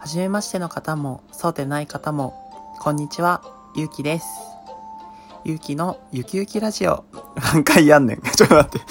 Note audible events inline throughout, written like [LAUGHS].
はじめましての方も、そうでない方も、こんにちは、ゆうきです。ゆうきのゆきゆきラジオ。[LAUGHS] 何回やんねん。[LAUGHS] ちょっと待って。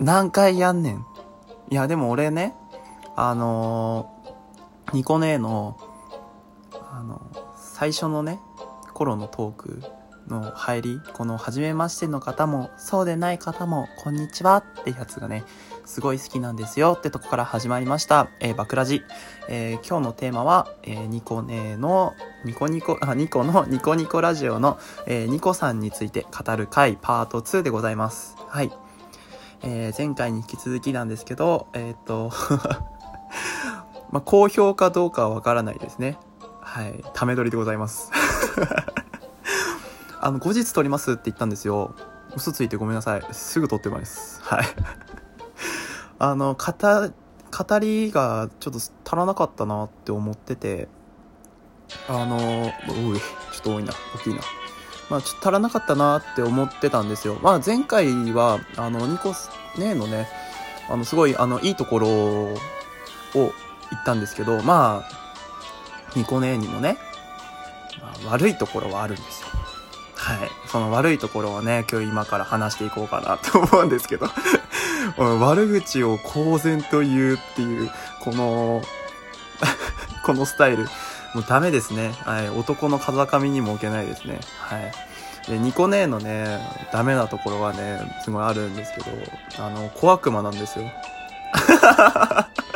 [LAUGHS] 何回やんねん。いや、でも俺ね、あのー、ニコネの、あの、最初のね、頃のトークの入り、この初めましての方も、そうでない方も、こんにちはってやつがね、すごい好きなんですよってとこから始まりました。えー、バクラジ。えー、今日のテーマは、えー、ニコネの、ニコニコ、[LAUGHS] あ、ニコのニコニコラジオの、えー、ニコさんについて語る回パート2でございます。はい。えー、前回に引き続きなんですけど、えっ、と [LAUGHS] まあ、好評かどうかはわからないですね。はい。ため撮りでございます。[LAUGHS] あの、後日撮りますって言ったんですよ。嘘ついてごめんなさい。すぐ撮ってます。はい。[LAUGHS] あの、語、りがちょっと足らなかったなって思ってて、あの、おい、ちょっと多いな、大きいな。まあ、ちょっと足らなかったなって思ってたんですよ。まあ、前回は、あの、ニコス、ネのね、あの、すごい、あの、いいところを言ったんですけど、まあ、ニコネにもね、まあ、悪いところはあるんですよ。はい。その悪いところをね、今日今から話していこうかなと思うんですけど [LAUGHS] 悪口を公然と言うっていう、この [LAUGHS] このスタイル。もうダメですね。はい。男の風上にも置けないですね。はい。で、ニコネーのね、ダメなところはね、すごいあるんですけど、あの、小悪魔なんですよ。[LAUGHS]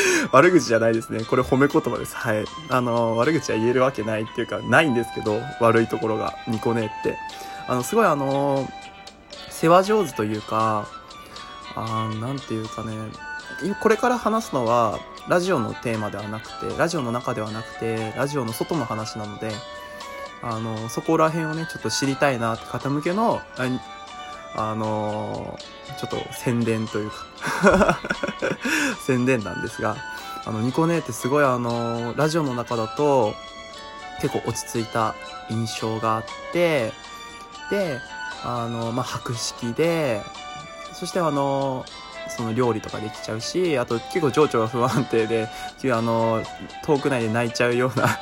[LAUGHS] 悪口じゃないですね。これ褒め言葉です。はい。あの、悪口は言えるわけないっていうか、ないんですけど、悪いところが、ニコネーって。あの、すごいあの、世話上手というか、あなんていうかねこれから話すのはラジオのテーマではなくてラジオの中ではなくてラジオの外の話なのであのそこら辺をねちょっと知りたいなって方向けのあのちょっと宣伝というか。[LAUGHS] 宣伝なんですがあのニコネってすごいあのラジオの中だと結構落ち着いた印象があってであのまあ博識でそしてあのその料理とかできちゃうしあと結構情緒が不安定であの遠く内で泣いちゃうような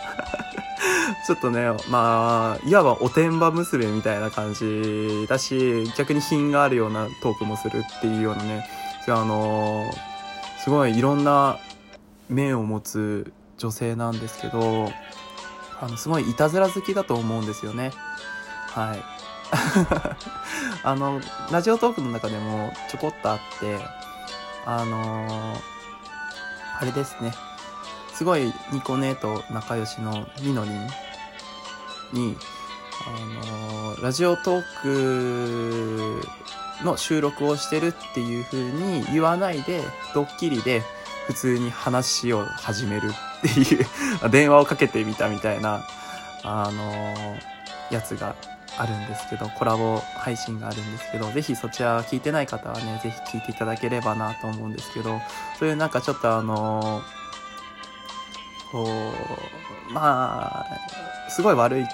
ちょっとねまあいわばおてんば娘みたいな感じだし逆に品があるようなトークもするっていうようなねあのすごいいろんな面を持つ女性なんですけどあのすごいいたずら好きだと思うんですよね。はい。[LAUGHS] あの、ラジオトークの中でもちょこっとあって、あのー、あれですね。すごいニコネと仲良しのみのりん。に、あのー、ラジオトークの収録をしてるっていう風に言わないで、ドッキリで普通に話を始めるっていう [LAUGHS] 電話をかけてみたみたいな、あのー、やつがあるんですけど、コラボ配信があるんですけど、ぜひそちら聞いてない方はね、ぜひ聞いていただければなと思うんですけど、そういうなんかちょっとあのこう、まあ、すごい悪い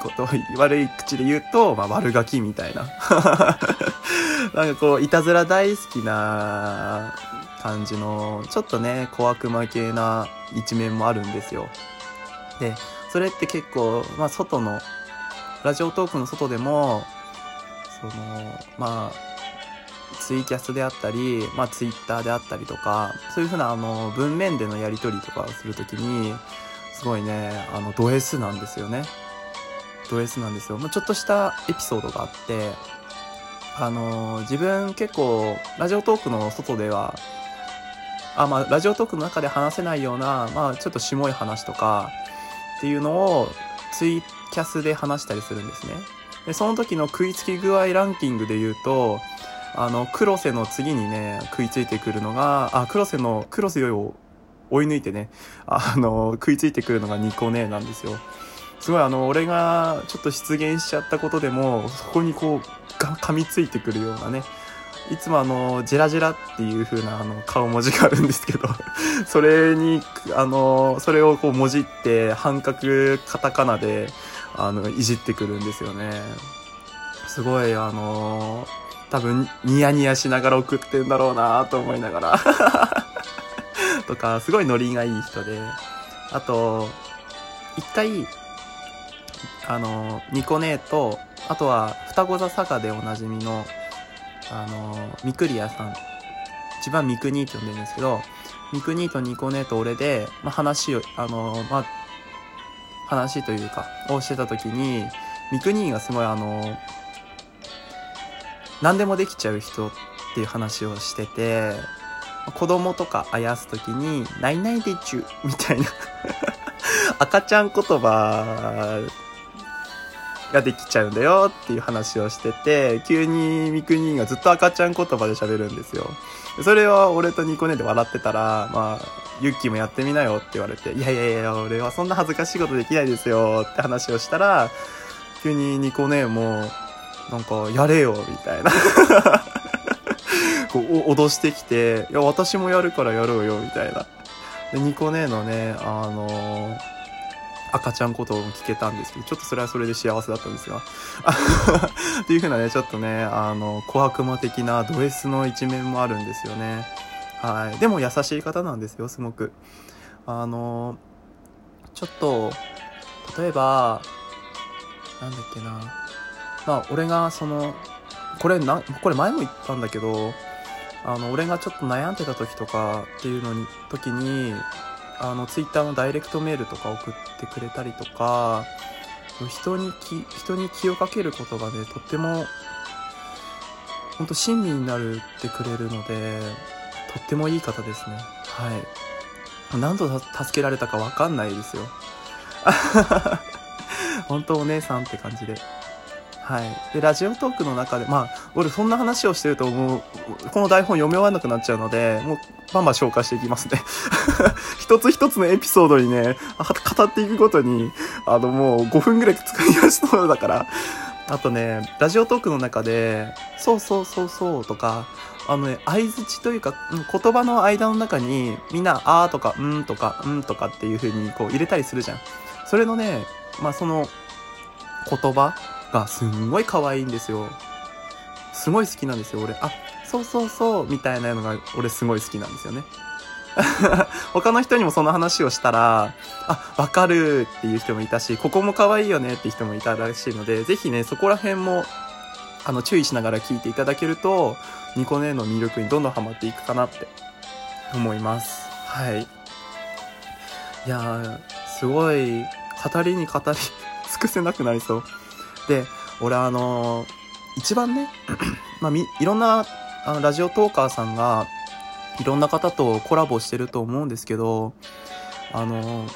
こと、[LAUGHS] 悪い口で言うと、まあ悪ガキみたいな。[LAUGHS] なんかこう、いたずら大好きな感じの、ちょっとね、小悪魔系な一面もあるんですよ。で、それって結構、まあ外のラジオトークの外でも、その、まあ、ツイキャスであったり、まあ、ツイッターであったりとか、そういうふうな、あの、文面でのやり取りとかをするときに、すごいね、あの、ド S なんですよね。ド S なんですよ。まあ、ちょっとしたエピソードがあって、あの、自分結構、ラジオトークの外では、あ、まあ、ラジオトークの中で話せないような、まあ、ちょっとしもい話とか、っていうのを、ツイキャスで話したりするんですね。で、その時の食いつき具合ランキングで言うと、あの、黒瀬の次にね、食いついてくるのが、あ、黒瀬の、黒瀬を追い抜いてね、あの、食いついてくるのがニコネなんですよ。すごいあの、俺がちょっと出現しちゃったことでも、そこにこう、が噛みついてくるようなね、いつもあの、ジラジラっていう風なあの、顔文字があるんですけど [LAUGHS] それに、あの、それをこう、もじって、半角カタカナで、あの、いじってくるんですよね。すごい、あの多分、ニヤニヤしながら送ってんだろうなと思いながら [LAUGHS] とか、すごいノリがいい人で、あと、一回、あの、ニコ姉と、あとは、双子座佐賀でおなじみの、あの、ミクリアさん。一番ミクニーって呼んでるんですけど、ミクニーとニコ姉と俺で、まあ、話を、あの、まあ、話というか、をしてた時に、ミクニーがすごいあの、何でもできちゃう人っていう話をしてて、子供とかあやす時に、ないないでちゅ、みたいな [LAUGHS] 赤ちゃん言葉ができちゃうんだよっていう話をしてて、急にミクニーがずっと赤ちゃん言葉で喋るんですよ。それは俺とニコネで笑ってたら、まあ、ユッキーもやってみなよって言われて、いやいやいや、俺はそんな恥ずかしいことできないですよって話をしたら、急にニコネも、なんか、やれよ、みたいなこう、脅してきて、いや、私もやるからやろうよ、みたいな。で、ニコネのね、あのー、赤ちゃんことを聞けたんですけど、ちょっとそれはそれで幸せだったんですが。[LAUGHS] っていう風なね、ちょっとね、あの、小悪魔的なド S の一面もあるんですよね。はい。でも優しい方なんですよ、すごく。あの、ちょっと、例えば、なんだっけな。まあ、俺がその、これな、これ前も言ったんだけど、あの、俺がちょっと悩んでた時とかっていうのに、時に、あの、ツイッターのダイレクトメールとか送ってくれたりとか、人に気、人に気をかけることがね、とっても、ほんと親身になるってくれるので、とってもいい方ですね。はい。何度助けられたかわかんないですよ。[LAUGHS] 本当お姉さんって感じで。はい。で、ラジオトークの中で、まあ、俺そんな話をしてるともう、この台本読み終わらなくなっちゃうので、もう、バンバン紹介していきますね。[LAUGHS] 一つ一つのエピソードにね、語っていくごとに、あの、もう5分ぐらい作り出しそうだから、あとね、ラジオトークの中で、そうそうそうそうとか、あのね、相づちというか、言葉の間の中に、みんな、あーとか、うんとか、うんとかっていう風にこう入れたりするじゃん。それのね、まあその、言葉がすんごい可愛いんですよ。すごい好きなんですよ、俺。あ、そうそうそう、みたいなのが俺すごい好きなんですよね。[LAUGHS] 他の人にもその話をしたら、あ、わかるっていう人もいたし、ここも可愛いよねって人もいたらしいので、ぜひね、そこら辺も、あの、注意しながら聞いていただけると、ニコネの魅力にどんどんハマっていくかなって思います。はい。いやー、すごい、語りに語り尽くせなくなりそう。で、俺あのー、一番ね、[CLEARS THROAT] まあ、み、いろんな、あの、ラジオトーカーさんが、いろんな方とコラボしてると思うんですけど、あの、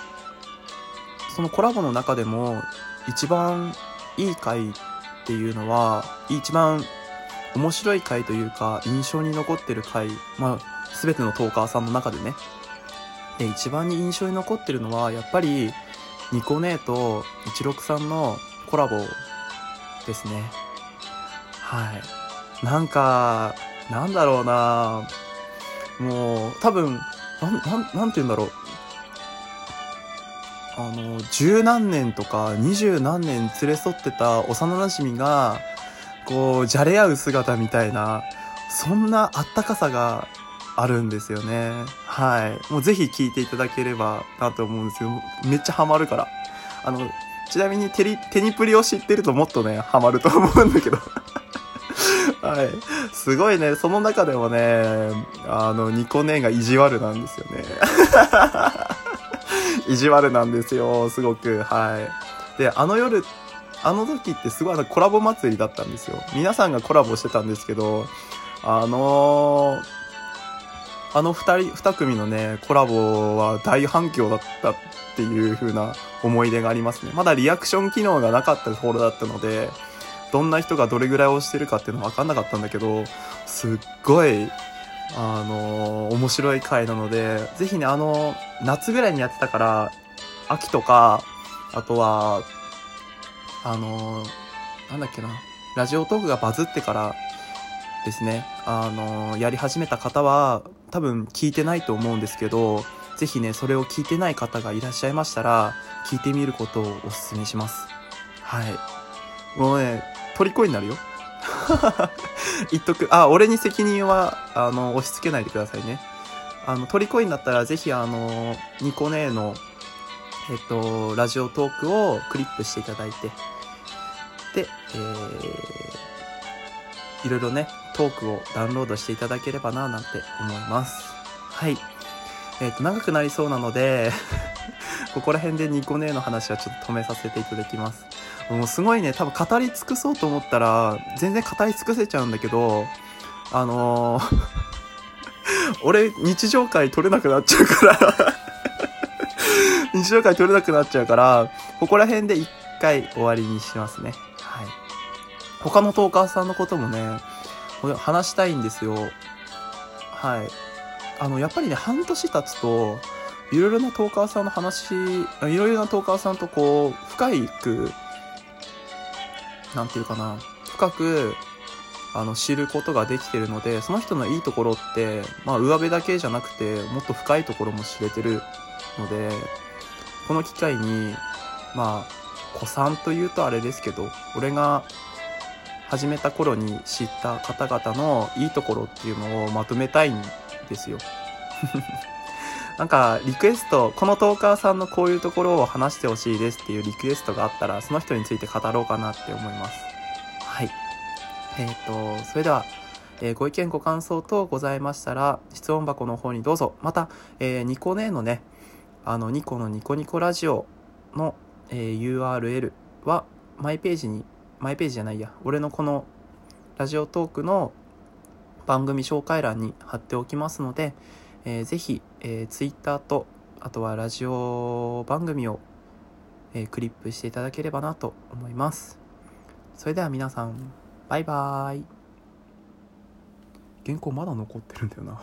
そのコラボの中でも、一番いい回っていうのは、一番面白い回というか、印象に残ってる回、まあ、すべてのトーカーさんの中でね。で、一番に印象に残ってるのは、やっぱり、ニコネーと16さんのコラボですね。はい。なんか、なんだろうなもう、多分、なん、なん、なんて言うんだろう。あの、十何年とか二十何年連れ添ってた幼馴染が、こう、じゃれ合う姿みたいな、そんなあったかさがあるんですよね。はい。もうぜひ聴いていただければなと思うんですよ。めっちゃハマるから。あの、ちなみにテリ、テニプリを知ってるともっとね、ハマると思うんだけど。[LAUGHS] はい。すごいね、その中でもね、あの、ニコネが意地悪なんですよね。[LAUGHS] 意地悪なんですよ、すごく。はい。で、あの夜、あの時ってすごいあのコラボ祭りだったんですよ。皆さんがコラボしてたんですけど、あのーあの二人、二組のね、コラボは大反響だったっていう風な思い出がありますね。まだリアクション機能がなかったところだったので、どんな人がどれぐらい押してるかっていうのは分かんなかったんだけど、すっごい、あのー、面白い回なので、ぜひね、あの、夏ぐらいにやってたから、秋とか、あとは、あのー、なんだっけな、ラジオトークがバズってからですね、あの、やり始めた方は、多分聞いてないと思うんですけど、ぜひね、それを聞いてない方がいらっしゃいましたら、聞いてみることをお勧めします。はい。もうね、虜になるよ。[LAUGHS] 言っとく。あ、俺に責任は、あの、押し付けないでくださいね。あの、虜になったらぜひあの、ニコネの、えっと、ラジオトークをクリップしていただいて、で、えー、いろいろね、トークをダウンロードしていただければな、なんて思います。はい。えっ、と、長くなりそうなので [LAUGHS] ここら辺でニコネーの話はちょっと止めさせていただきます。もうすごいね、多分語り尽くそうと思ったら、全然語り尽くせちゃうんだけど、あのー [LAUGHS] 俺、日常会取れなくなっちゃうから [LAUGHS] 日常会取れなくなっちゃうから、ここら辺で一回終わりにしますね。はい。他のトーカーさんのこともね、話したいんですよ。はい。あの、やっぱりね、半年経つと、いろいろなトーカーさんの話、いろいろなトーカーさんとこう、深く、なんていうかな、深く、あの、知ることができてるので、その人のいいところって、まあ、上辺だけじゃなくて、もっと深いところも知れてるので、この機会に、まあ、子さんというとあれですけど、俺が始めた頃に知った方々のいいところっていうのをまとめたいんですよ。[LAUGHS] なんか、リクエスト、このトーカーさんのこういうところを話してほしいですっていうリクエストがあったら、その人について語ろうかなって思います。はい。えっ、と、それでは、えーご意見ご感想等ございましたら、質問箱の方にどうぞ。また、えーニコネのね、あの、ニコのニコニコラジオの、えー URL は、マイページに、マイページじゃないや、俺のこの、ラジオトークの番組紹介欄に貼っておきますので、えーぜひ、えー、Twitter と、あとはラジオ番組を、えークリップしていただければなと思います。それでは皆さん、バイバーイ。原稿まだ残ってるんだよな。